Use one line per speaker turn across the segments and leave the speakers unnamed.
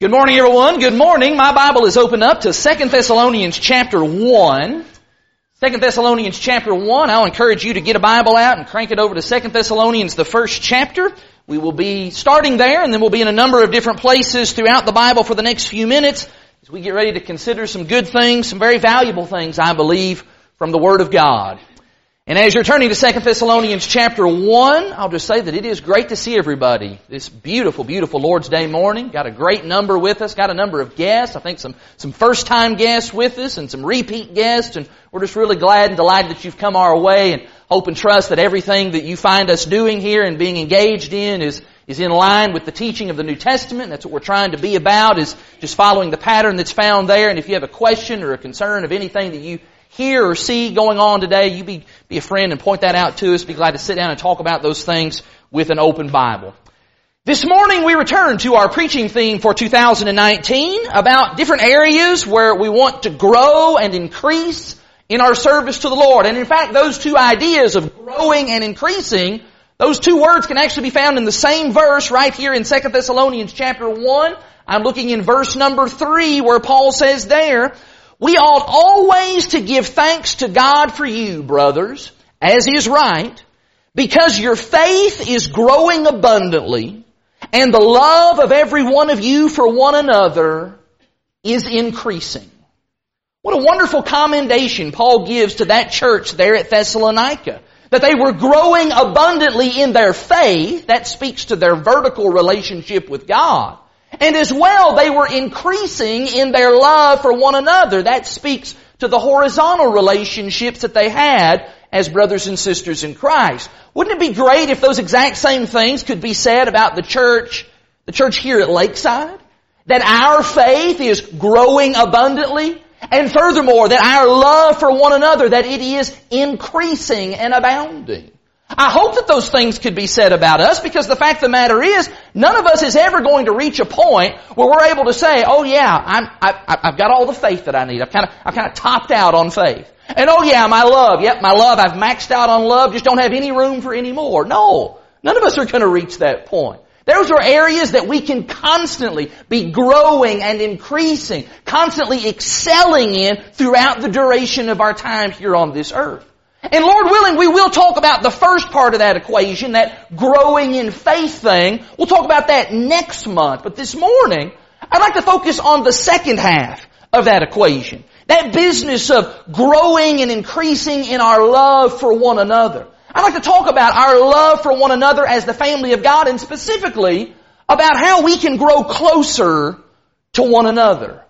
Good morning, everyone. Good morning. My Bible is open up to 2 Thessalonians chapter 1. 2 Thessalonians chapter 1. I'll encourage you to get a Bible out and crank it over to 2 Thessalonians, the first chapter. We will be starting there and then we'll be in a number of different places throughout the Bible for the next few minutes as we get ready to consider some good things, some very valuable things, I believe, from the Word of God. And as you're turning to 2 Thessalonians chapter 1, I'll just say that it is great to see everybody this beautiful, beautiful Lord's Day morning. Got a great number with us, got a number of guests, I think some, some first time guests with us and some repeat guests, and we're just really glad and delighted that you've come our way and hope and trust that everything that you find us doing here and being engaged in is, is in line with the teaching of the New Testament. That's what we're trying to be about is just following the pattern that's found there. And if you have a question or a concern of anything that you hear or see going on today, you be, be a friend and point that out to us. Be glad to sit down and talk about those things with an open Bible. This morning we return to our preaching theme for 2019 about different areas where we want to grow and increase in our service to the Lord. And in fact, those two ideas of growing and increasing, those two words can actually be found in the same verse right here in 2 Thessalonians chapter 1. I'm looking in verse number 3 where Paul says there, we ought always to give thanks to God for you, brothers, as is right, because your faith is growing abundantly, and the love of every one of you for one another is increasing. What a wonderful commendation Paul gives to that church there at Thessalonica. That they were growing abundantly in their faith, that speaks to their vertical relationship with God. And as well, they were increasing in their love for one another. That speaks to the horizontal relationships that they had as brothers and sisters in Christ. Wouldn't it be great if those exact same things could be said about the church, the church here at Lakeside? That our faith is growing abundantly? And furthermore, that our love for one another, that it is increasing and abounding. I hope that those things could be said about us because the fact of the matter is, none of us is ever going to reach a point where we're able to say, oh yeah, I'm, I, have got all the faith that I need. I've kind of, I've kind of topped out on faith. And oh yeah, my love, yep, my love, I've maxed out on love, just don't have any room for any more. No. None of us are going to reach that point. Those are areas that we can constantly be growing and increasing, constantly excelling in throughout the duration of our time here on this earth. And Lord willing, we will talk about the first part of that equation, that growing in faith thing. We'll talk about that next month. But this morning, I'd like to focus on the second half of that equation. That business of growing and increasing in our love for one another. I'd like to talk about our love for one another as the family of God and specifically about how we can grow closer to one another.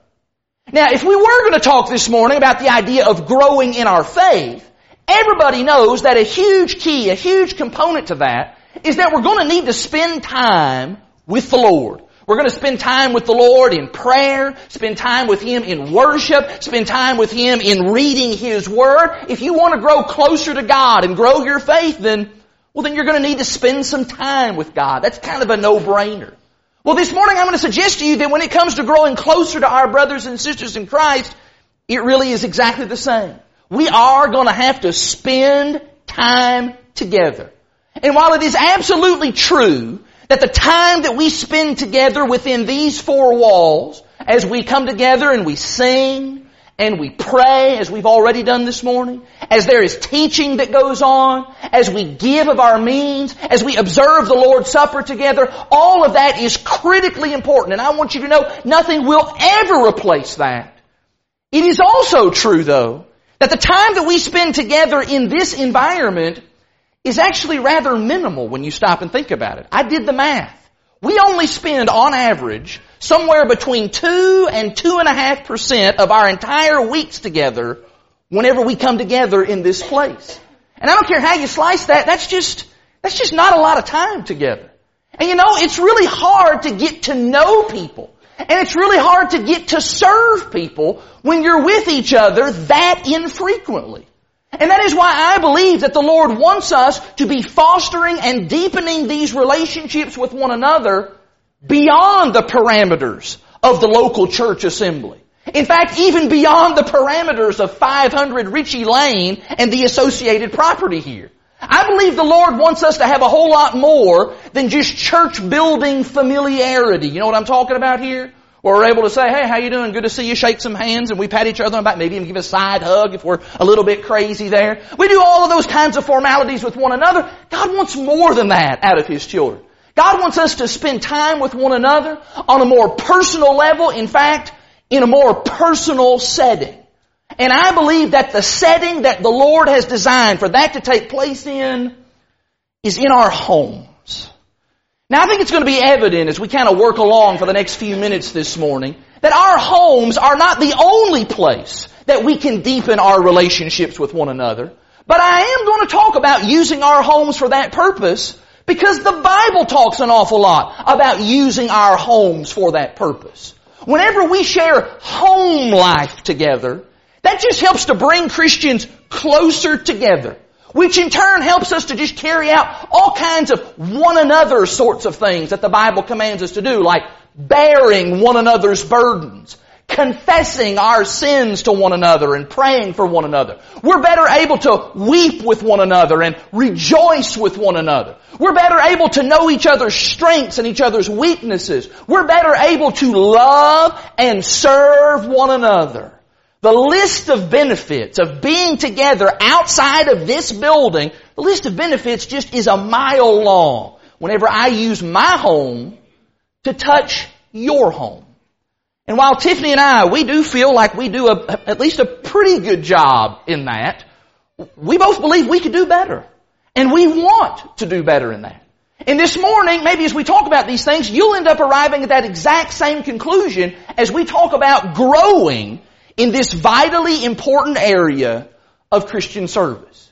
Now, if we were going to talk this morning about the idea of growing in our faith, Everybody knows that a huge key, a huge component to that is that we're going to need to spend time with the Lord. We're going to spend time with the Lord in prayer, spend time with Him in worship, spend time with Him in reading His Word. If you want to grow closer to God and grow your faith, then, well then you're going to need to spend some time with God. That's kind of a no-brainer. Well this morning I'm going to suggest to you that when it comes to growing closer to our brothers and sisters in Christ, it really is exactly the same. We are going to have to spend time together. And while it is absolutely true that the time that we spend together within these four walls, as we come together and we sing, and we pray, as we've already done this morning, as there is teaching that goes on, as we give of our means, as we observe the Lord's Supper together, all of that is critically important. And I want you to know nothing will ever replace that. It is also true though that the time that we spend together in this environment is actually rather minimal when you stop and think about it. I did the math. We only spend on average somewhere between two and two and a half percent of our entire weeks together whenever we come together in this place. And I don't care how you slice that, that's just, that's just not a lot of time together. And you know, it's really hard to get to know people. And it's really hard to get to serve people when you're with each other that infrequently. And that is why I believe that the Lord wants us to be fostering and deepening these relationships with one another beyond the parameters of the local church assembly. In fact, even beyond the parameters of 500 Ritchie Lane and the associated property here. I believe the Lord wants us to have a whole lot more than just church building familiarity. You know what I'm talking about here? Where we're able to say, hey, how you doing? Good to see you. Shake some hands and we pat each other on the back. Maybe even give a side hug if we're a little bit crazy there. We do all of those kinds of formalities with one another. God wants more than that out of His children. God wants us to spend time with one another on a more personal level. In fact, in a more personal setting. And I believe that the setting that the Lord has designed for that to take place in is in our homes. Now I think it's going to be evident as we kind of work along for the next few minutes this morning that our homes are not the only place that we can deepen our relationships with one another. But I am going to talk about using our homes for that purpose because the Bible talks an awful lot about using our homes for that purpose. Whenever we share home life together, that just helps to bring Christians closer together. Which in turn helps us to just carry out all kinds of one another sorts of things that the Bible commands us to do, like bearing one another's burdens, confessing our sins to one another and praying for one another. We're better able to weep with one another and rejoice with one another. We're better able to know each other's strengths and each other's weaknesses. We're better able to love and serve one another. The list of benefits of being together outside of this building, the list of benefits just is a mile long whenever I use my home to touch your home. And while Tiffany and I, we do feel like we do a, at least a pretty good job in that, we both believe we could do better. And we want to do better in that. And this morning, maybe as we talk about these things, you'll end up arriving at that exact same conclusion as we talk about growing in this vitally important area of Christian service.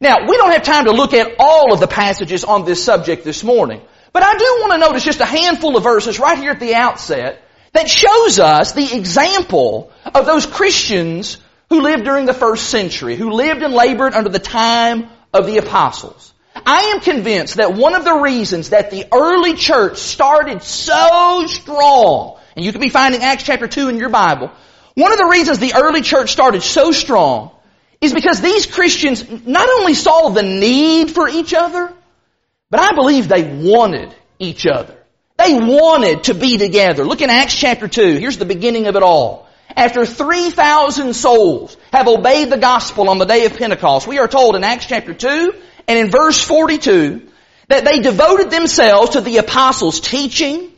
Now, we don't have time to look at all of the passages on this subject this morning, but I do want to notice just a handful of verses right here at the outset that shows us the example of those Christians who lived during the first century, who lived and labored under the time of the apostles. I am convinced that one of the reasons that the early church started so strong, and you can be finding Acts chapter 2 in your Bible, one of the reasons the early church started so strong is because these Christians not only saw the need for each other, but I believe they wanted each other. They wanted to be together. Look in Acts chapter 2. Here's the beginning of it all. After 3,000 souls have obeyed the gospel on the day of Pentecost, we are told in Acts chapter 2 and in verse 42 that they devoted themselves to the apostles' teaching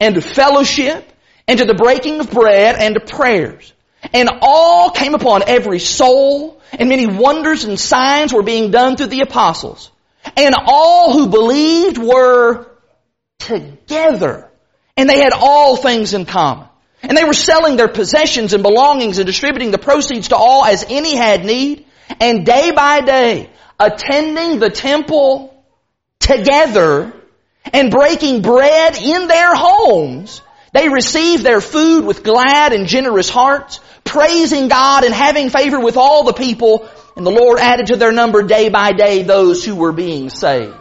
and to fellowship and to the breaking of bread and to prayers. And all came upon every soul and many wonders and signs were being done through the apostles. And all who believed were together. And they had all things in common. And they were selling their possessions and belongings and distributing the proceeds to all as any had need. And day by day, attending the temple together and breaking bread in their homes, they received their food with glad and generous hearts, praising God and having favor with all the people. And the Lord added to their number day by day those who were being saved.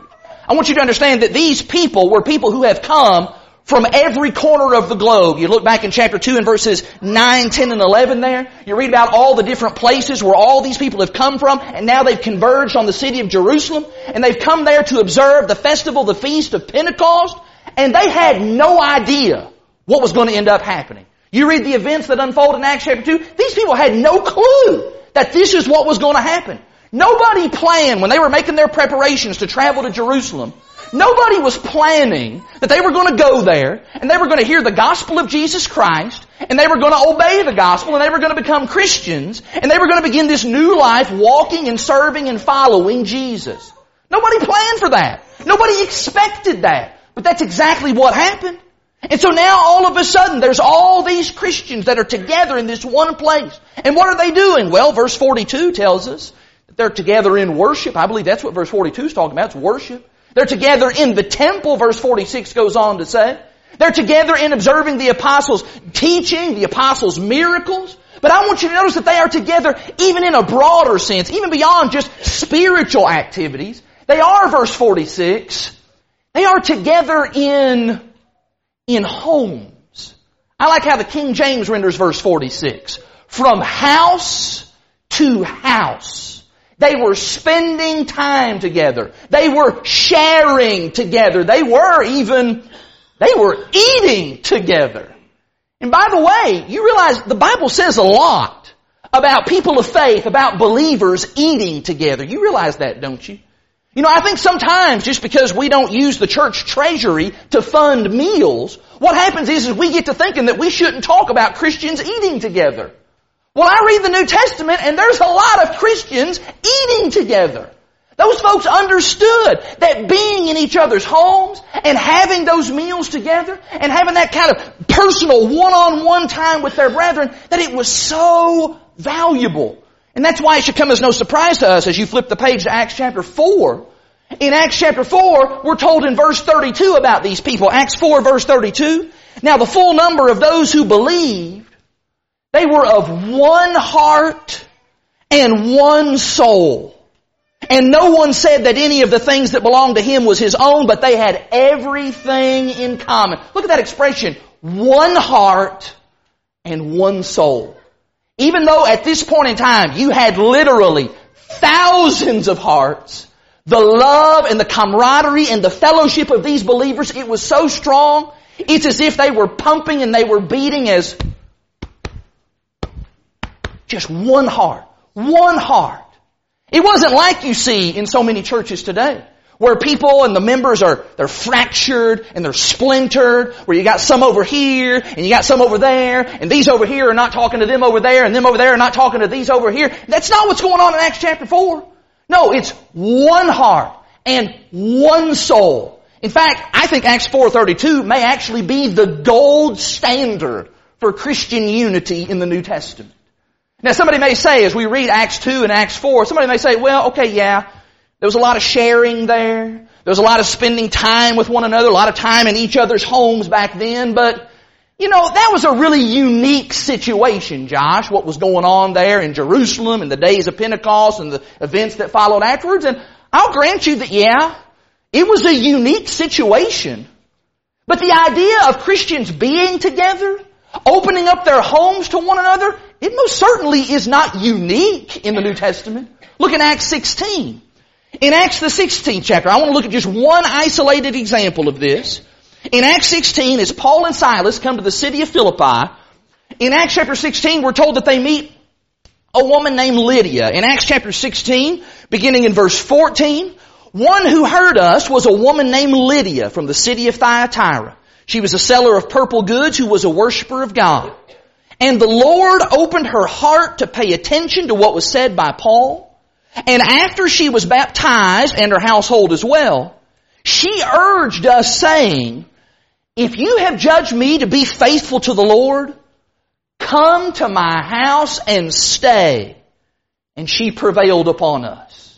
I want you to understand that these people were people who have come from every corner of the globe. You look back in chapter 2 and verses 9, 10, and 11 there. You read about all the different places where all these people have come from, and now they've converged on the city of Jerusalem, and they've come there to observe the festival, the feast of Pentecost, and they had no idea what was going to end up happening. You read the events that unfold in Acts chapter 2, these people had no clue that this is what was going to happen. Nobody planned when they were making their preparations to travel to Jerusalem. Nobody was planning that they were going to go there and they were going to hear the gospel of Jesus Christ and they were going to obey the gospel and they were going to become Christians and they were going to begin this new life walking and serving and following Jesus. Nobody planned for that. Nobody expected that. But that's exactly what happened. And so now all of a sudden there's all these Christians that are together in this one place. And what are they doing? Well, verse 42 tells us that they're together in worship. I believe that's what verse 42 is talking about. It's worship. They're together in the temple, verse 46 goes on to say. They're together in observing the apostles' teaching, the apostles' miracles. But I want you to notice that they are together even in a broader sense, even beyond just spiritual activities. They are, verse 46, they are together in, in homes. I like how the King James renders verse 46. From house to house. They were spending time together. They were sharing together. They were even, they were eating together. And by the way, you realize the Bible says a lot about people of faith, about believers eating together. You realize that, don't you? You know, I think sometimes just because we don't use the church treasury to fund meals, what happens is, is we get to thinking that we shouldn't talk about Christians eating together. Well, I read the New Testament and there's a lot of Christians eating together. Those folks understood that being in each other's homes and having those meals together and having that kind of personal one-on-one time with their brethren, that it was so valuable. And that's why it should come as no surprise to us as you flip the page to Acts chapter 4. In Acts chapter 4, we're told in verse 32 about these people. Acts 4 verse 32. Now the full number of those who believed, they were of one heart and one soul. And no one said that any of the things that belonged to him was his own, but they had everything in common. Look at that expression. One heart and one soul. Even though at this point in time you had literally thousands of hearts, the love and the camaraderie and the fellowship of these believers, it was so strong, it's as if they were pumping and they were beating as just one heart. One heart. It wasn't like you see in so many churches today where people and the members are, they're fractured and they're splintered, where you got some over here and you got some over there, and these over here are not talking to them over there, and them over there are not talking to these over here. That's not what's going on in Acts chapter 4. No, it's one heart and one soul. In fact, I think Acts 4.32 may actually be the gold standard for Christian unity in the New Testament. Now somebody may say, as we read Acts 2 and Acts 4, somebody may say, well, okay, yeah, there was a lot of sharing there. There was a lot of spending time with one another, a lot of time in each other's homes back then, but you know, that was a really unique situation, Josh, what was going on there in Jerusalem in the days of Pentecost and the events that followed afterwards. And I'll grant you that, yeah, it was a unique situation. But the idea of Christians being together, opening up their homes to one another, it most certainly is not unique in the New Testament. Look at Acts 16. In Acts the 16th chapter, I want to look at just one isolated example of this. In Acts 16, as Paul and Silas come to the city of Philippi, in Acts chapter 16, we're told that they meet a woman named Lydia. In Acts chapter 16, beginning in verse 14, one who heard us was a woman named Lydia from the city of Thyatira. She was a seller of purple goods who was a worshiper of God. And the Lord opened her heart to pay attention to what was said by Paul. And after she was baptized and her household as well, she urged us saying, if you have judged me to be faithful to the Lord, come to my house and stay. And she prevailed upon us.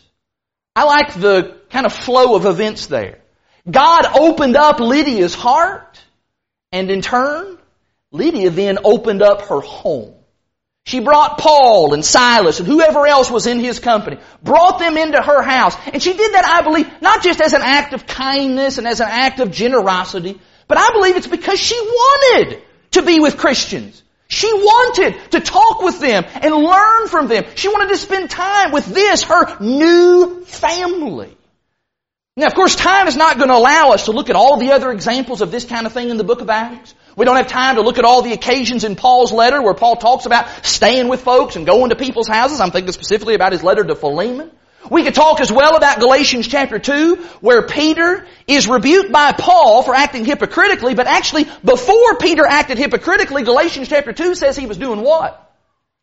I like the kind of flow of events there. God opened up Lydia's heart, and in turn, Lydia then opened up her home. She brought Paul and Silas and whoever else was in his company, brought them into her house. And she did that, I believe, not just as an act of kindness and as an act of generosity, but I believe it's because she wanted to be with Christians. She wanted to talk with them and learn from them. She wanted to spend time with this, her new family. Now, of course, time is not going to allow us to look at all the other examples of this kind of thing in the book of Acts. We don't have time to look at all the occasions in Paul's letter where Paul talks about staying with folks and going to people's houses. I'm thinking specifically about his letter to Philemon. We could talk as well about Galatians chapter 2 where Peter is rebuked by Paul for acting hypocritically, but actually before Peter acted hypocritically, Galatians chapter 2 says he was doing what?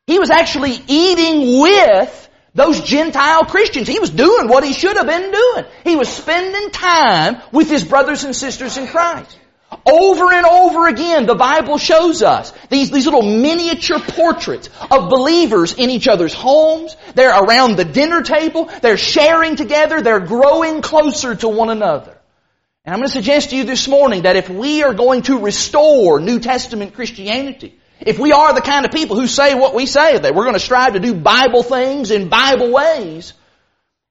He was actually eating with those Gentile Christians. He was doing what he should have been doing. He was spending time with his brothers and sisters in Christ. Over and over again, the Bible shows us these, these little miniature portraits of believers in each other's homes. They're around the dinner table. They're sharing together. They're growing closer to one another. And I'm going to suggest to you this morning that if we are going to restore New Testament Christianity, if we are the kind of people who say what we say, that we're going to strive to do Bible things in Bible ways,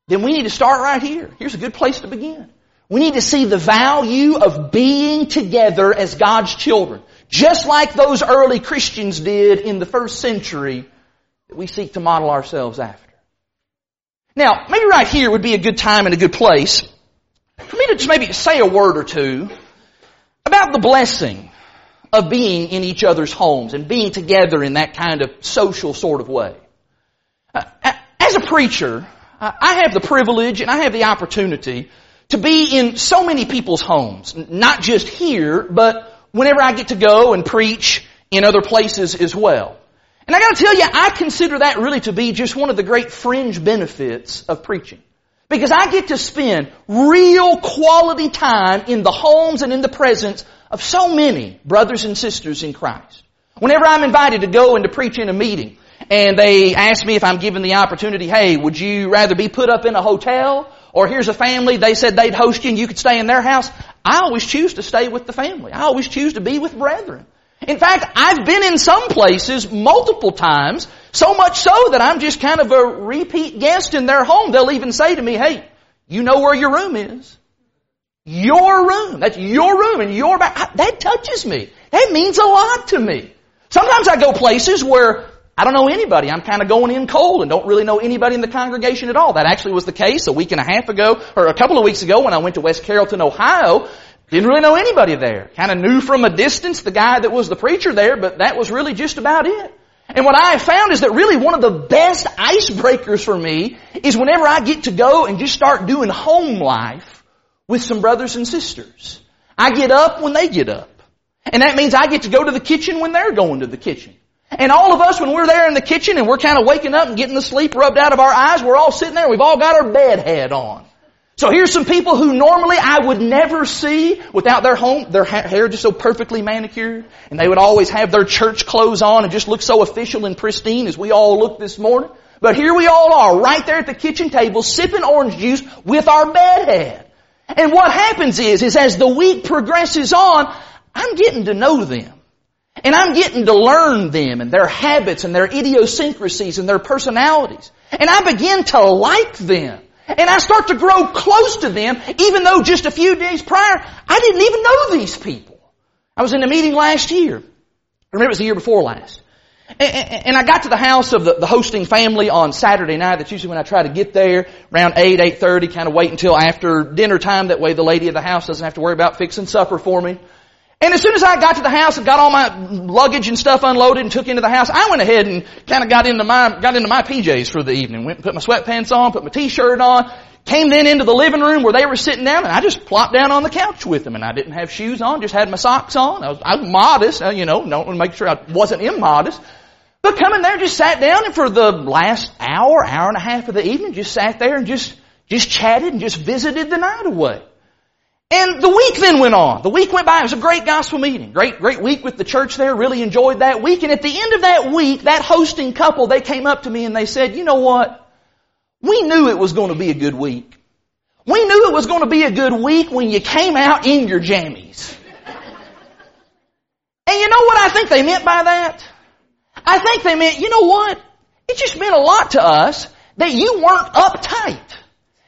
then we need to start right here. Here's a good place to begin. We need to see the value of being together as God's children. Just like those early Christians did in the first century that we seek to model ourselves after. Now, maybe right here would be a good time and a good place for me to just maybe say a word or two about the blessing of being in each other's homes and being together in that kind of social sort of way. Uh, as a preacher, I have the privilege and I have the opportunity to be in so many people's homes, not just here, but whenever I get to go and preach in other places as well. And I gotta tell you, I consider that really to be just one of the great fringe benefits of preaching. Because I get to spend real quality time in the homes and in the presence of so many brothers and sisters in Christ. Whenever I'm invited to go and to preach in a meeting, and they ask me if I'm given the opportunity, hey, would you rather be put up in a hotel or here's a family, they said they'd host you and you could stay in their house. I always choose to stay with the family. I always choose to be with brethren. In fact, I've been in some places multiple times, so much so that I'm just kind of a repeat guest in their home. They'll even say to me, hey, you know where your room is. Your room. That's your room and your back. That touches me. That means a lot to me. Sometimes I go places where I don't know anybody. I'm kind of going in cold and don't really know anybody in the congregation at all. That actually was the case a week and a half ago, or a couple of weeks ago when I went to West Carrollton, Ohio. Didn't really know anybody there. Kind of knew from a distance the guy that was the preacher there, but that was really just about it. And what I have found is that really one of the best icebreakers for me is whenever I get to go and just start doing home life with some brothers and sisters. I get up when they get up. And that means I get to go to the kitchen when they're going to the kitchen. And all of us, when we're there in the kitchen and we're kind of waking up and getting the sleep rubbed out of our eyes, we're all sitting there, we've all got our bed head on. So here's some people who normally I would never see without their home, their hair just so perfectly manicured, and they would always have their church clothes on and just look so official and pristine as we all look this morning. But here we all are, right there at the kitchen table, sipping orange juice with our bed head. And what happens is, is as the week progresses on, I'm getting to know them. And I'm getting to learn them and their habits and their idiosyncrasies and their personalities. And I begin to like them. And I start to grow close to them, even though just a few days prior, I didn't even know these people. I was in a meeting last year. I remember it was the year before last. And I got to the house of the hosting family on Saturday night. That's usually when I try to get there, around 8, 8.30, kind of wait until after dinner time. That way the lady of the house doesn't have to worry about fixing supper for me. And as soon as I got to the house and got all my luggage and stuff unloaded and took into the house, I went ahead and kind of got into my, got into my PJs for the evening. Went and put my sweatpants on, put my t-shirt on, came then into the living room where they were sitting down and I just plopped down on the couch with them and I didn't have shoes on, just had my socks on. I was, I was modest, uh, you know, don't want to make sure I wasn't immodest. But coming there, just sat down and for the last hour, hour and a half of the evening, just sat there and just, just chatted and just visited the night away. And the week then went on. The week went by. It was a great gospel meeting. Great, great week with the church there. Really enjoyed that week. And at the end of that week, that hosting couple, they came up to me and they said, you know what? We knew it was going to be a good week. We knew it was going to be a good week when you came out in your jammies. and you know what I think they meant by that? I think they meant, you know what? It just meant a lot to us that you weren't uptight.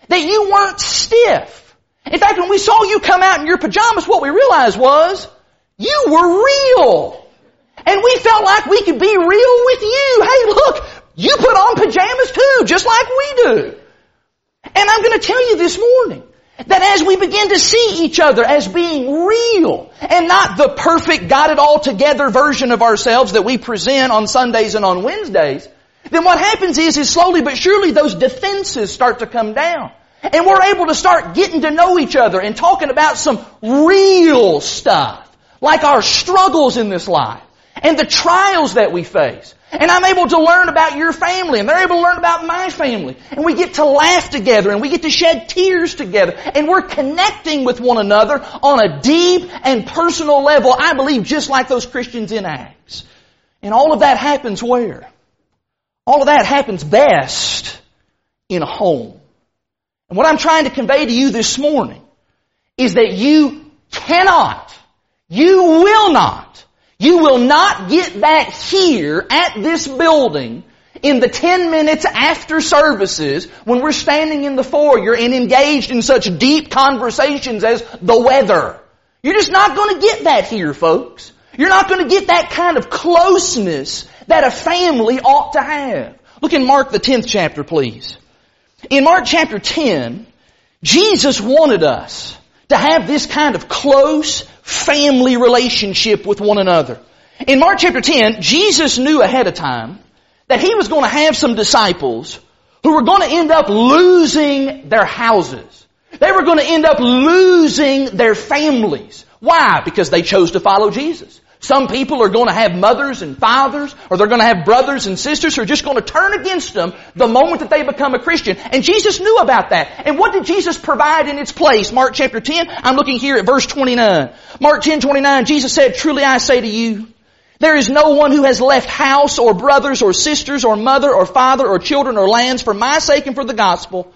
That you weren't stiff in fact, when we saw you come out in your pajamas, what we realized was you were real. And we felt like we could be real with you. Hey, look, you put on pajamas too, just like we do. And I'm going to tell you this morning that as we begin to see each other as being real and not the perfect got it all together version of ourselves that we present on Sundays and on Wednesdays, then what happens is, is slowly but surely those defenses start to come down. And we're able to start getting to know each other and talking about some real stuff. Like our struggles in this life. And the trials that we face. And I'm able to learn about your family and they're able to learn about my family. And we get to laugh together and we get to shed tears together. And we're connecting with one another on a deep and personal level, I believe just like those Christians in Acts. And all of that happens where? All of that happens best in a home. And what I'm trying to convey to you this morning is that you cannot, you will not, you will not get that here at this building in the 10 minutes after services when we're standing in the foyer and engaged in such deep conversations as the weather. You're just not going to get that here, folks. You're not going to get that kind of closeness that a family ought to have. Look in Mark the 10th chapter, please. In Mark chapter 10, Jesus wanted us to have this kind of close family relationship with one another. In Mark chapter 10, Jesus knew ahead of time that he was going to have some disciples who were going to end up losing their houses. They were going to end up losing their families. Why? Because they chose to follow Jesus. Some people are going to have mothers and fathers, or they're going to have brothers and sisters who are just going to turn against them the moment that they become a Christian. And Jesus knew about that. And what did Jesus provide in its place? Mark chapter 10, I'm looking here at verse 29. Mark 10, 29, Jesus said, Truly I say to you, there is no one who has left house or brothers or sisters or mother or father or children or lands for my sake and for the gospel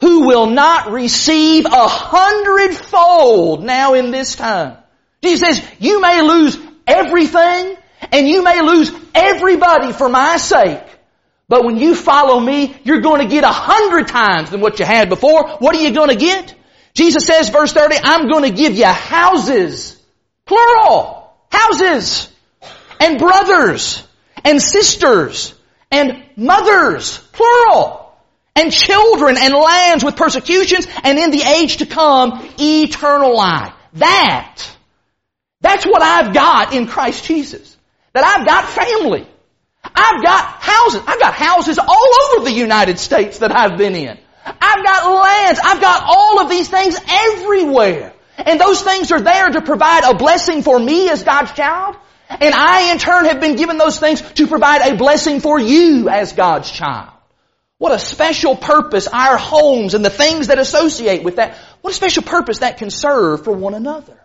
who will not receive a hundredfold now in this time. Jesus says, you may lose everything and you may lose everybody for my sake. But when you follow me, you're going to get a hundred times than what you had before. What are you going to get? Jesus says, verse 30, I'm going to give you houses. Plural. Houses and brothers and sisters and mothers, plural, and children and lands with persecutions and in the age to come, eternal life. That, that's what I've got in Christ Jesus. That I've got family. I've got houses. I've got houses all over the United States that I've been in. I've got lands. I've got all of these things everywhere. And those things are there to provide a blessing for me as God's child. And I in turn have been given those things to provide a blessing for you as God's child. What a special purpose our homes and the things that associate with that, what a special purpose that can serve for one another.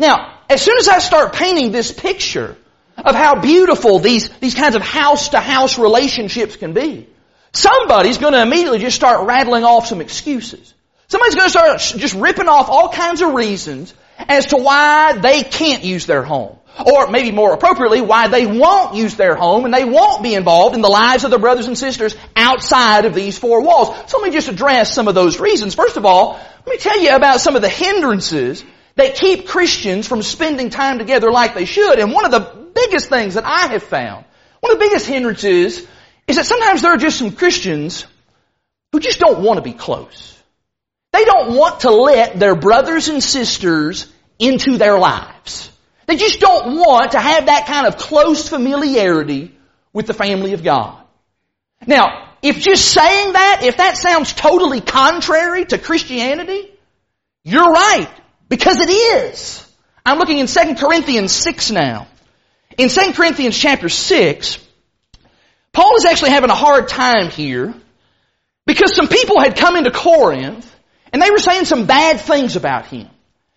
Now, as soon as I start painting this picture of how beautiful these, these kinds of house to house relationships can be, somebody's going to immediately just start rattling off some excuses. Somebody's going to start just ripping off all kinds of reasons as to why they can't use their home. Or maybe more appropriately, why they won't use their home and they won't be involved in the lives of their brothers and sisters outside of these four walls. So let me just address some of those reasons. First of all, let me tell you about some of the hindrances that keep Christians from spending time together like they should. And one of the biggest things that I have found, one of the biggest hindrances is that sometimes there are just some Christians who just don't want to be close. They don't want to let their brothers and sisters into their lives. They just don't want to have that kind of close familiarity with the family of God. Now, if just saying that, if that sounds totally contrary to Christianity, you're right, because it is. I'm looking in 2 Corinthians 6 now. In 2 Corinthians chapter 6, Paul is actually having a hard time here because some people had come into Corinth and they were saying some bad things about him.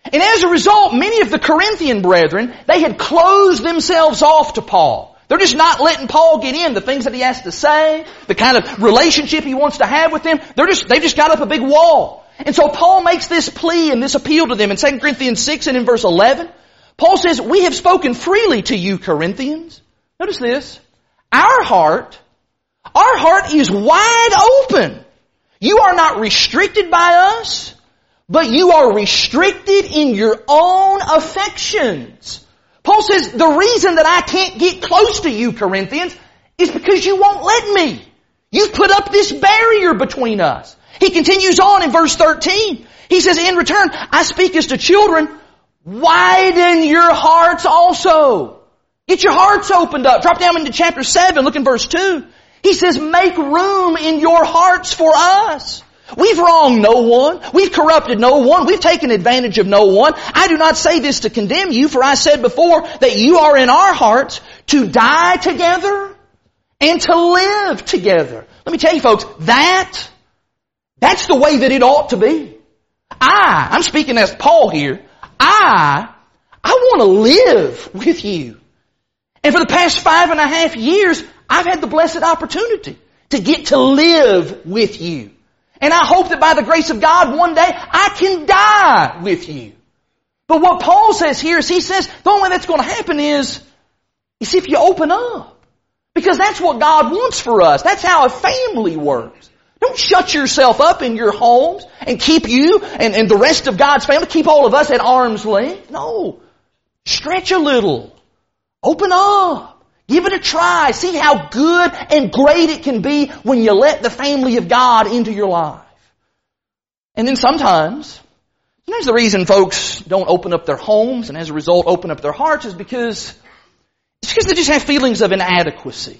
And as a result, many of the Corinthian brethren, they had closed themselves off to Paul. They're just not letting Paul get in the things that he has to say, the kind of relationship he wants to have with them. They're just, they've just got up a big wall. And so Paul makes this plea and this appeal to them in 2 Corinthians 6 and in verse 11. Paul says, we have spoken freely to you, Corinthians. Notice this. Our heart, our heart is wide open. You are not restricted by us. But you are restricted in your own affections. Paul says, the reason that I can't get close to you, Corinthians, is because you won't let me. You've put up this barrier between us. He continues on in verse 13. He says, in return, I speak as to children, widen your hearts also. Get your hearts opened up. Drop down into chapter 7, look in verse 2. He says, make room in your hearts for us. We've wronged no one. We've corrupted no one. We've taken advantage of no one. I do not say this to condemn you, for I said before that you are in our hearts to die together and to live together. Let me tell you folks, that, that's the way that it ought to be. I, I'm speaking as Paul here, I, I want to live with you. And for the past five and a half years, I've had the blessed opportunity to get to live with you. And I hope that by the grace of God one day I can die with you. But what Paul says here is he says the only way that's going to happen is, is if you open up. Because that's what God wants for us. That's how a family works. Don't shut yourself up in your homes and keep you and, and the rest of God's family, keep all of us at arm's length. No. Stretch a little. Open up. Give it a try. See how good and great it can be when you let the family of God into your life. And then sometimes, Sometimes the reason folks don't open up their homes and as a result open up their hearts is because it's because they just have feelings of inadequacy.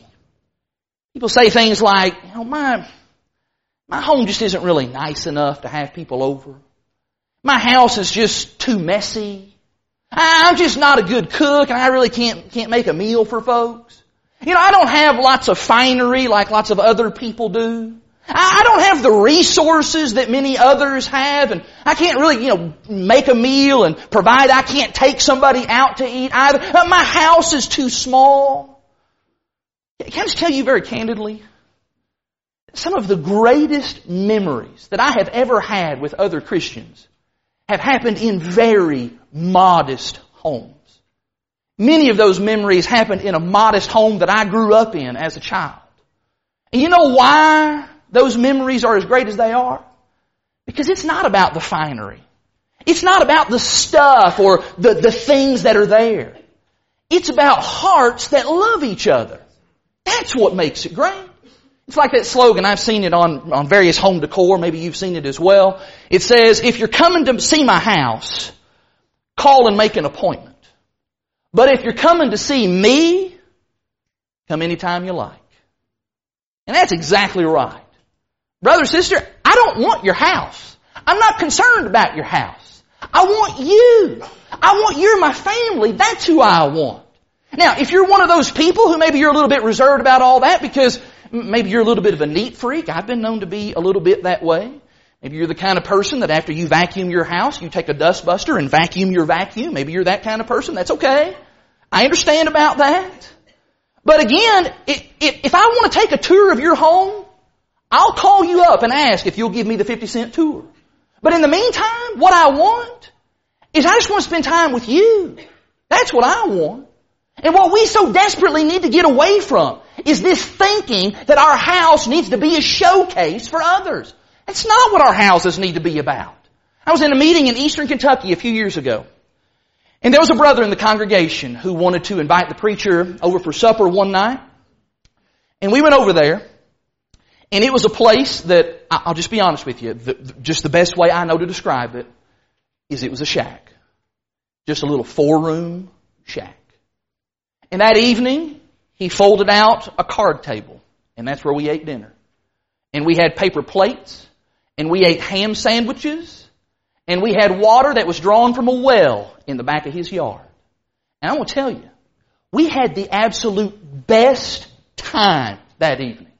People say things like, you know, my, my home just isn't really nice enough to have people over. My house is just too messy. I'm just not a good cook and I really can't, can't make a meal for folks. You know, I don't have lots of finery like lots of other people do. I don't have the resources that many others have and I can't really, you know, make a meal and provide. I can't take somebody out to eat either. Uh, my house is too small. Can I just tell you very candidly? Some of the greatest memories that I have ever had with other Christians have happened in very modest homes. Many of those memories happened in a modest home that I grew up in as a child. And you know why those memories are as great as they are? Because it's not about the finery. It's not about the stuff or the, the things that are there. It's about hearts that love each other. That's what makes it great. It's like that slogan, I've seen it on, on various home decor, maybe you've seen it as well. It says, if you're coming to see my house, call and make an appointment. But if you're coming to see me, come anytime you like. And that's exactly right. Brother, sister, I don't want your house. I'm not concerned about your house. I want you. I want you, and my family. That's who I want. Now, if you're one of those people who maybe you're a little bit reserved about all that because maybe you're a little bit of a neat freak, I've been known to be a little bit that way. Maybe you're the kind of person that after you vacuum your house, you take a dustbuster and vacuum your vacuum. Maybe you're that kind of person. That's okay. I understand about that. But again, if I want to take a tour of your home, I'll call you up and ask if you'll give me the 50 cent tour. But in the meantime, what I want is I just want to spend time with you. That's what I want. And what we so desperately need to get away from is this thinking that our house needs to be a showcase for others. That's not what our houses need to be about. I was in a meeting in eastern Kentucky a few years ago. And there was a brother in the congregation who wanted to invite the preacher over for supper one night. And we went over there. And it was a place that, I'll just be honest with you, the, just the best way I know to describe it is it was a shack. Just a little four room shack. And that evening, he folded out a card table. And that's where we ate dinner. And we had paper plates. And we ate ham sandwiches. And we had water that was drawn from a well in the back of his yard. And I to tell you, we had the absolute best time that evening.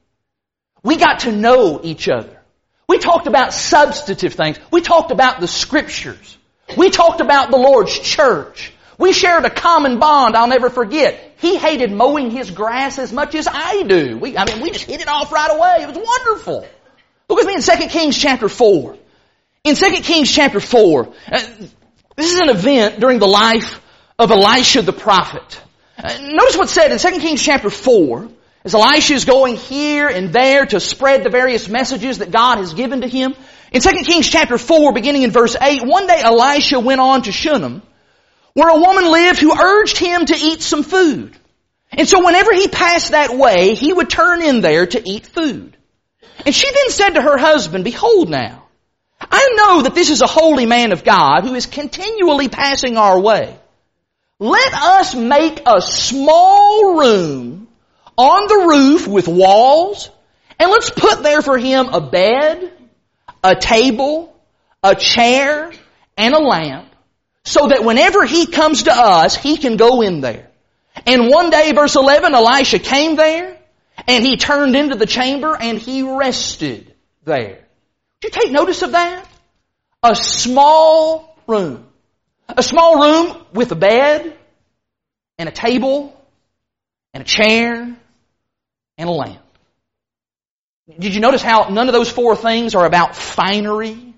We got to know each other. We talked about substantive things. We talked about the scriptures. We talked about the Lord's church. We shared a common bond I'll never forget. He hated mowing his grass as much as I do. We, I mean, we just hit it off right away. It was wonderful. Look with me in 2 Kings chapter 4. In 2 Kings chapter 4, uh, this is an event during the life of Elisha the prophet. Uh, notice what's said in 2 Kings chapter 4. As Elisha is going here and there to spread the various messages that God has given to him. In 2 Kings chapter 4, beginning in verse 8, one day Elisha went on to Shunem, where a woman lived who urged him to eat some food. And so whenever he passed that way, he would turn in there to eat food. And she then said to her husband, Behold now, I know that this is a holy man of God who is continually passing our way. Let us make a small room on the roof with walls, and let's put there for him a bed, a table, a chair, and a lamp, so that whenever he comes to us, he can go in there. And one day, verse 11, Elisha came there, and he turned into the chamber, and he rested there. Did you take notice of that? A small room. A small room with a bed, and a table, and a chair, and a lamp. Did you notice how none of those four things are about finery?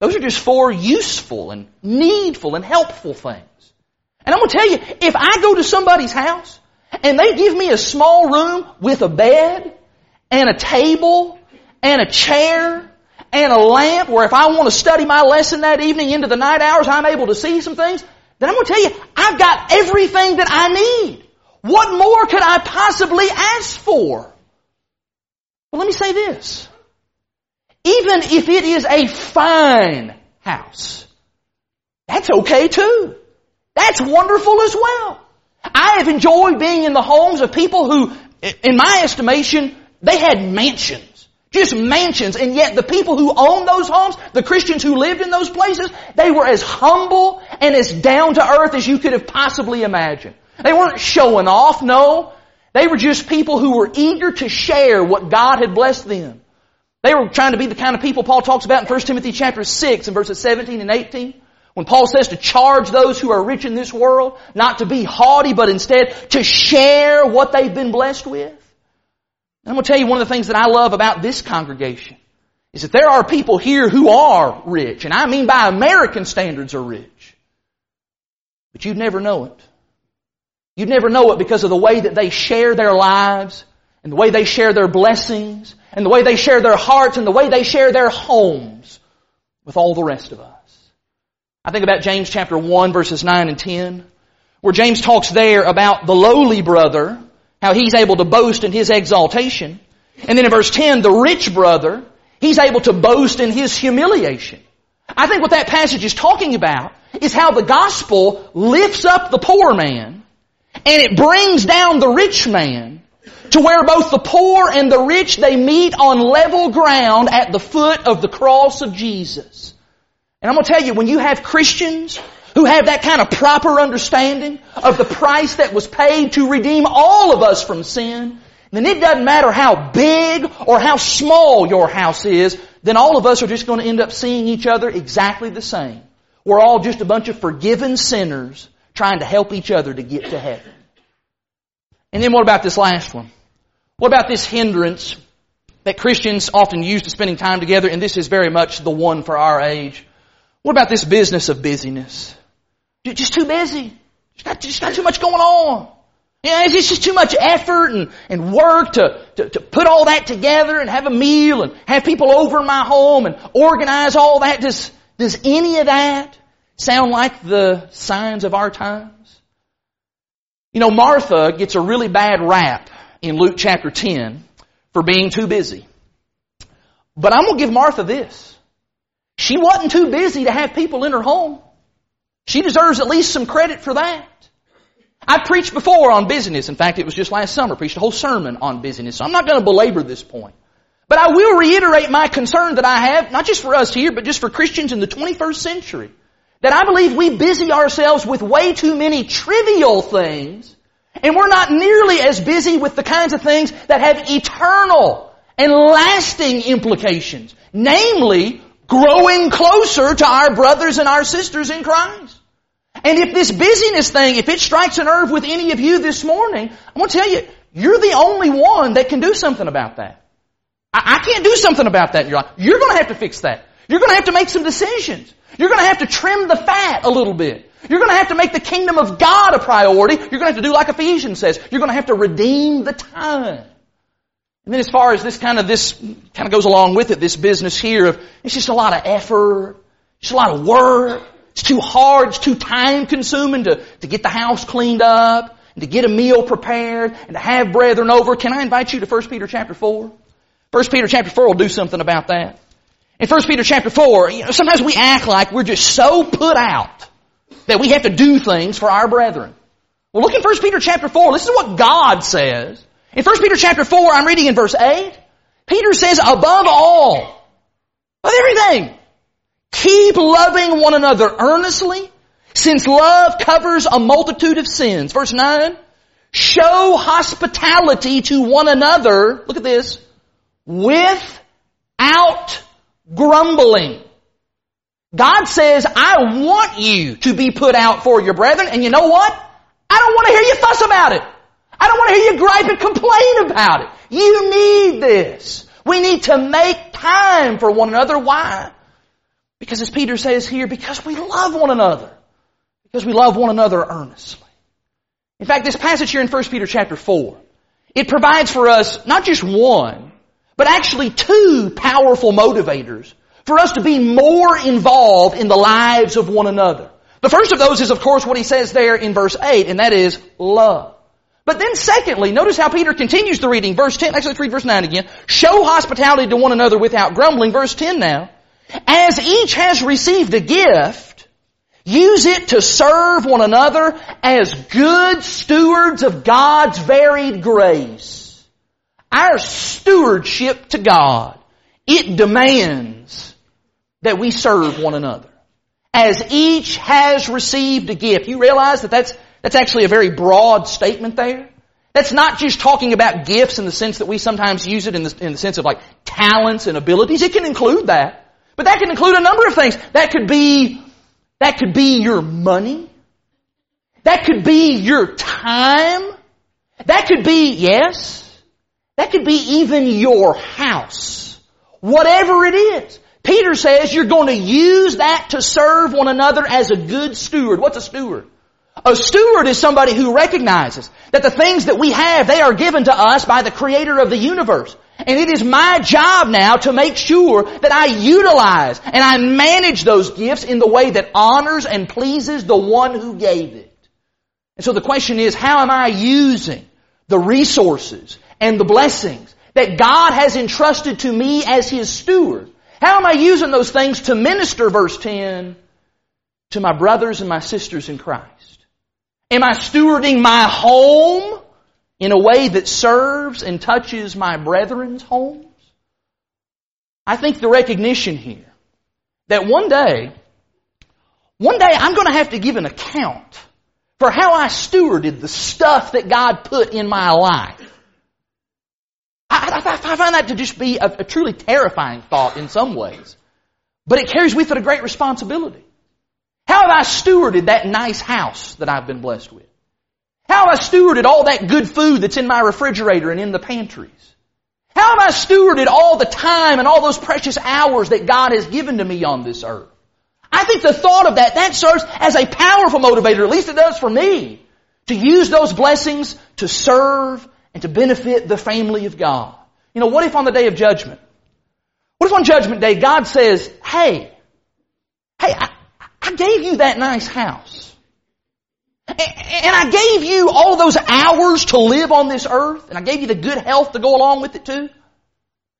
Those are just four useful and needful and helpful things. And I'm going to tell you, if I go to somebody's house and they give me a small room with a bed and a table and a chair and a lamp where if I want to study my lesson that evening into the night hours, I'm able to see some things, then I'm going to tell you, I've got everything that I need. What more could I possibly ask for? Well, let me say this. Even if it is a fine house, That's okay too. That's wonderful as well. I have enjoyed being in the homes of people who, in my estimation, they had mansions. Just mansions. And yet the people who owned those homes, the Christians who lived in those places, they were as humble and as down to earth as you could have possibly imagined. They weren't showing off, no. They were just people who were eager to share what God had blessed them. They were trying to be the kind of people Paul talks about in 1 Timothy chapter 6 and verses 17 and 18. When Paul says to charge those who are rich in this world, not to be haughty, but instead to share what they've been blessed with. And I'm going to tell you one of the things that I love about this congregation is that there are people here who are rich, and I mean by American standards are rich. But you'd never know it. You'd never know it because of the way that they share their lives, and the way they share their blessings, and the way they share their hearts, and the way they share their homes with all the rest of us. I think about James chapter 1 verses 9 and 10, where James talks there about the lowly brother, how he's able to boast in his exaltation. And then in verse 10, the rich brother, he's able to boast in his humiliation. I think what that passage is talking about is how the gospel lifts up the poor man and it brings down the rich man to where both the poor and the rich, they meet on level ground at the foot of the cross of Jesus. And I'm going to tell you, when you have Christians who have that kind of proper understanding of the price that was paid to redeem all of us from sin, then it doesn't matter how big or how small your house is, then all of us are just going to end up seeing each other exactly the same. We're all just a bunch of forgiven sinners trying to help each other to get to heaven. And then what about this last one? What about this hindrance that Christians often use to spending time together? And this is very much the one for our age. What about this business of busyness? You're just too busy. Just got, just got too much going on. Yeah, it's just too much effort and, and work to, to, to put all that together and have a meal and have people over in my home and organize all that. Does, does any of that sound like the signs of our times? You know, Martha gets a really bad rap in Luke chapter 10 for being too busy. But I'm going to give Martha this. She wasn't too busy to have people in her home. She deserves at least some credit for that. I preached before on busyness. In fact, it was just last summer. I preached a whole sermon on busyness. So I'm not going to belabor this point. But I will reiterate my concern that I have, not just for us here, but just for Christians in the 21st century. That I believe we busy ourselves with way too many trivial things, and we're not nearly as busy with the kinds of things that have eternal and lasting implications. Namely, growing closer to our brothers and our sisters in Christ. And if this busyness thing, if it strikes a nerve with any of you this morning, I'm going to tell you, you're the only one that can do something about that. I, I can't do something about that in your life. You're going to have to fix that. You're going to have to make some decisions. You're going to have to trim the fat a little bit. You're going to have to make the kingdom of God a priority. You're going to have to do like Ephesians says. You're going to have to redeem the time. And then as far as this kind of, this kind of goes along with it, this business here of, it's just a lot of effort, just a lot of work, it's too hard, it's too time consuming to, to get the house cleaned up, and to get a meal prepared, and to have brethren over. Can I invite you to 1 Peter chapter 4? 1 Peter chapter 4 will do something about that. In 1 Peter chapter 4, you know, sometimes we act like we're just so put out that we have to do things for our brethren. Well, look in 1 Peter chapter 4. This is what God says in 1 Peter chapter 4, I'm reading in verse 8, Peter says, above all, of everything, keep loving one another earnestly, since love covers a multitude of sins. Verse 9, show hospitality to one another, look at this, without grumbling. God says, I want you to be put out for your brethren, and you know what? I don't want to hear you fuss about it. I don't want to hear you gripe and complain about it. You need this. We need to make time for one another. Why? Because as Peter says here, because we love one another. Because we love one another earnestly. In fact, this passage here in 1 Peter chapter 4, it provides for us not just one, but actually two powerful motivators for us to be more involved in the lives of one another. The first of those is of course what he says there in verse 8, and that is love. But then secondly, notice how Peter continues the reading. Verse 10, actually let's read verse 9 again. Show hospitality to one another without grumbling. Verse 10 now. As each has received a gift, Use it to serve one another as good stewards of God's varied grace. Our stewardship to God, it demands that we serve one another. As each has received a gift. You realize that that's, that's actually a very broad statement there? That's not just talking about gifts in the sense that we sometimes use it in the, in the sense of like talents and abilities. It can include that. But that can include a number of things. That could be, that could be your money. That could be your time. That could be, yes, that could be even your house. Whatever it is. Peter says you're going to use that to serve one another as a good steward. What's a steward? A steward is somebody who recognizes that the things that we have, they are given to us by the creator of the universe. And it is my job now to make sure that I utilize and I manage those gifts in the way that honors and pleases the one who gave it. And so the question is, how am I using the resources and the blessings that God has entrusted to me as His steward? How am I using those things to minister, verse 10, to my brothers and my sisters in Christ? Am I stewarding my home in a way that serves and touches my brethren's homes? I think the recognition here that one day, one day I'm going to have to give an account for how I stewarded the stuff that God put in my life. I, I, I find that to just be a, a truly terrifying thought in some ways. But it carries with it a great responsibility. How have I stewarded that nice house that I've been blessed with? How have I stewarded all that good food that's in my refrigerator and in the pantries? How have I stewarded all the time and all those precious hours that God has given to me on this earth? I think the thought of that, that serves as a powerful motivator, at least it does for me, to use those blessings to serve and to benefit the family of God. You know, what if on the day of judgment, what if on judgment day God says, hey, hey, I, I gave you that nice house. And I gave you all those hours to live on this earth, and I gave you the good health to go along with it too.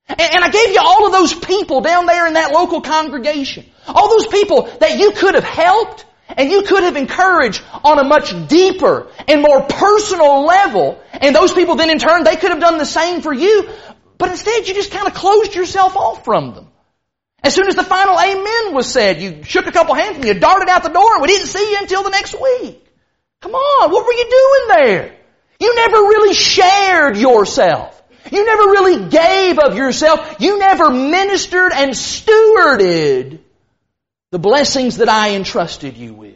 And I gave you all of those people down there in that local congregation. All those people that you could have helped and you could have encouraged on a much deeper and more personal level. And those people then in turn, they could have done the same for you. But instead you just kind of closed yourself off from them. As soon as the final amen was said, you shook a couple hands and you darted out the door and we didn't see you until the next week. Come on, what were you doing there? You never really shared yourself. You never really gave of yourself. You never ministered and stewarded the blessings that I entrusted you with.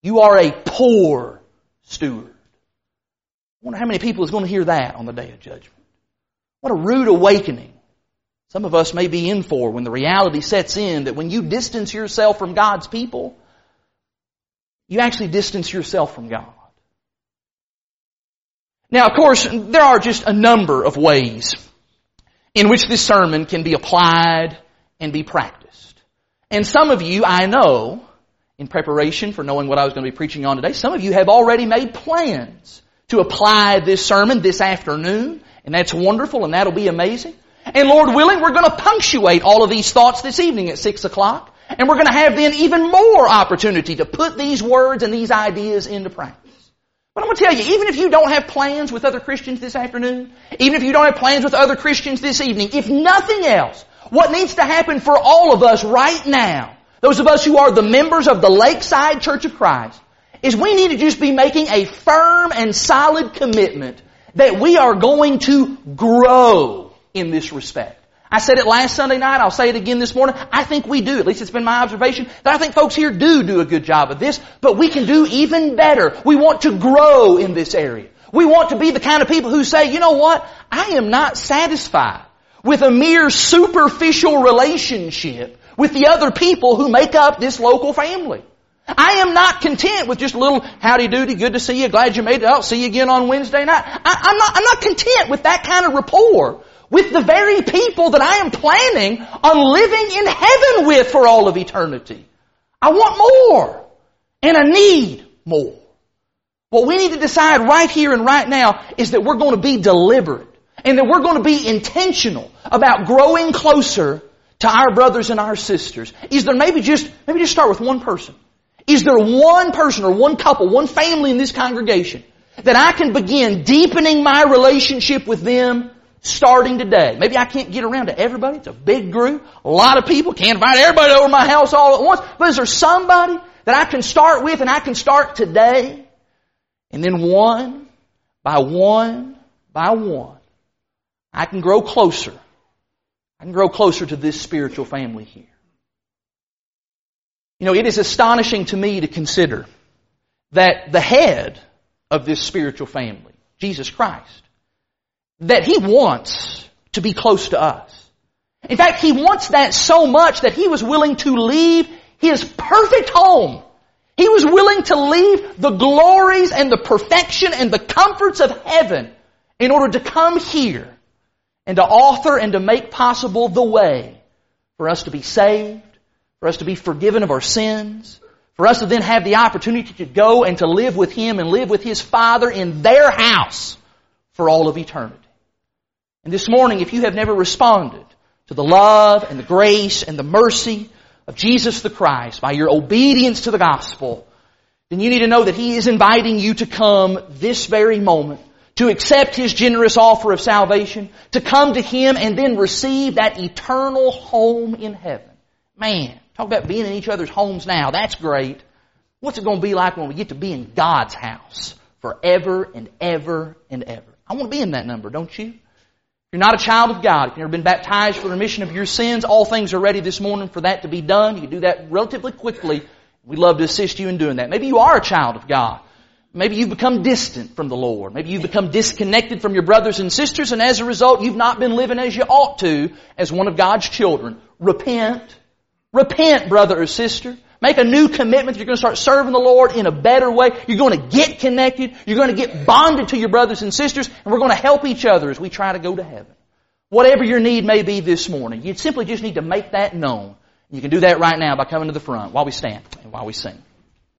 You are a poor steward. I wonder how many people is going to hear that on the day of judgment. What a rude awakening some of us may be in for when the reality sets in that when you distance yourself from God's people, you actually distance yourself from God. Now, of course, there are just a number of ways in which this sermon can be applied and be practiced. And some of you, I know, in preparation for knowing what I was going to be preaching on today, some of you have already made plans to apply this sermon this afternoon, and that's wonderful and that'll be amazing. And Lord willing, we're going to punctuate all of these thoughts this evening at 6 o'clock. And we're going to have then even more opportunity to put these words and these ideas into practice. But I'm going to tell you, even if you don't have plans with other Christians this afternoon, even if you don't have plans with other Christians this evening, if nothing else, what needs to happen for all of us right now, those of us who are the members of the Lakeside Church of Christ, is we need to just be making a firm and solid commitment that we are going to grow in this respect. I said it last Sunday night, I'll say it again this morning. I think we do, at least it's been my observation, that I think folks here do do a good job of this, but we can do even better. We want to grow in this area. We want to be the kind of people who say, you know what? I am not satisfied with a mere superficial relationship with the other people who make up this local family. I am not content with just a little howdy doody, good to see you, glad you made it, I'll see you again on Wednesday night. I, am not, I'm not content with that kind of rapport with the very people that I am planning on living in heaven with for all of eternity. I want more. And I need more. What we need to decide right here and right now is that we're going to be deliberate and that we're going to be intentional about growing closer to our brothers and our sisters. Is there maybe just, maybe just start with one person. Is there one person or one couple, one family in this congregation that I can begin deepening my relationship with them starting today? Maybe I can't get around to everybody. It's a big group. A lot of people. Can't invite everybody over my house all at once. But is there somebody that I can start with and I can start today? And then one by one by one, I can grow closer. I can grow closer to this spiritual family here. You know, it is astonishing to me to consider that the head of this spiritual family, Jesus Christ, that He wants to be close to us. In fact, He wants that so much that He was willing to leave His perfect home. He was willing to leave the glories and the perfection and the comforts of heaven in order to come here and to author and to make possible the way for us to be saved, for us to be forgiven of our sins, for us to then have the opportunity to go and to live with Him and live with His Father in their house for all of eternity. And this morning, if you have never responded to the love and the grace and the mercy of Jesus the Christ by your obedience to the gospel, then you need to know that He is inviting you to come this very moment to accept His generous offer of salvation, to come to Him and then receive that eternal home in heaven. Man, talk about being in each other's homes now. That's great. What's it going to be like when we get to be in God's house forever and ever and ever? I want to be in that number, don't you? If you're not a child of God, if you've never been baptized for the remission of your sins, all things are ready this morning for that to be done. You can do that relatively quickly. We'd love to assist you in doing that. Maybe you are a child of God. Maybe you've become distant from the Lord. Maybe you've become disconnected from your brothers and sisters, and as a result, you've not been living as you ought to as one of God's children. Repent. Repent, brother or sister. Make a new commitment. You're going to start serving the Lord in a better way. You're going to get connected. You're going to get bonded to your brothers and sisters, and we're going to help each other as we try to go to heaven. Whatever your need may be this morning, you simply just need to make that known. You can do that right now by coming to the front while we stand and while we sing.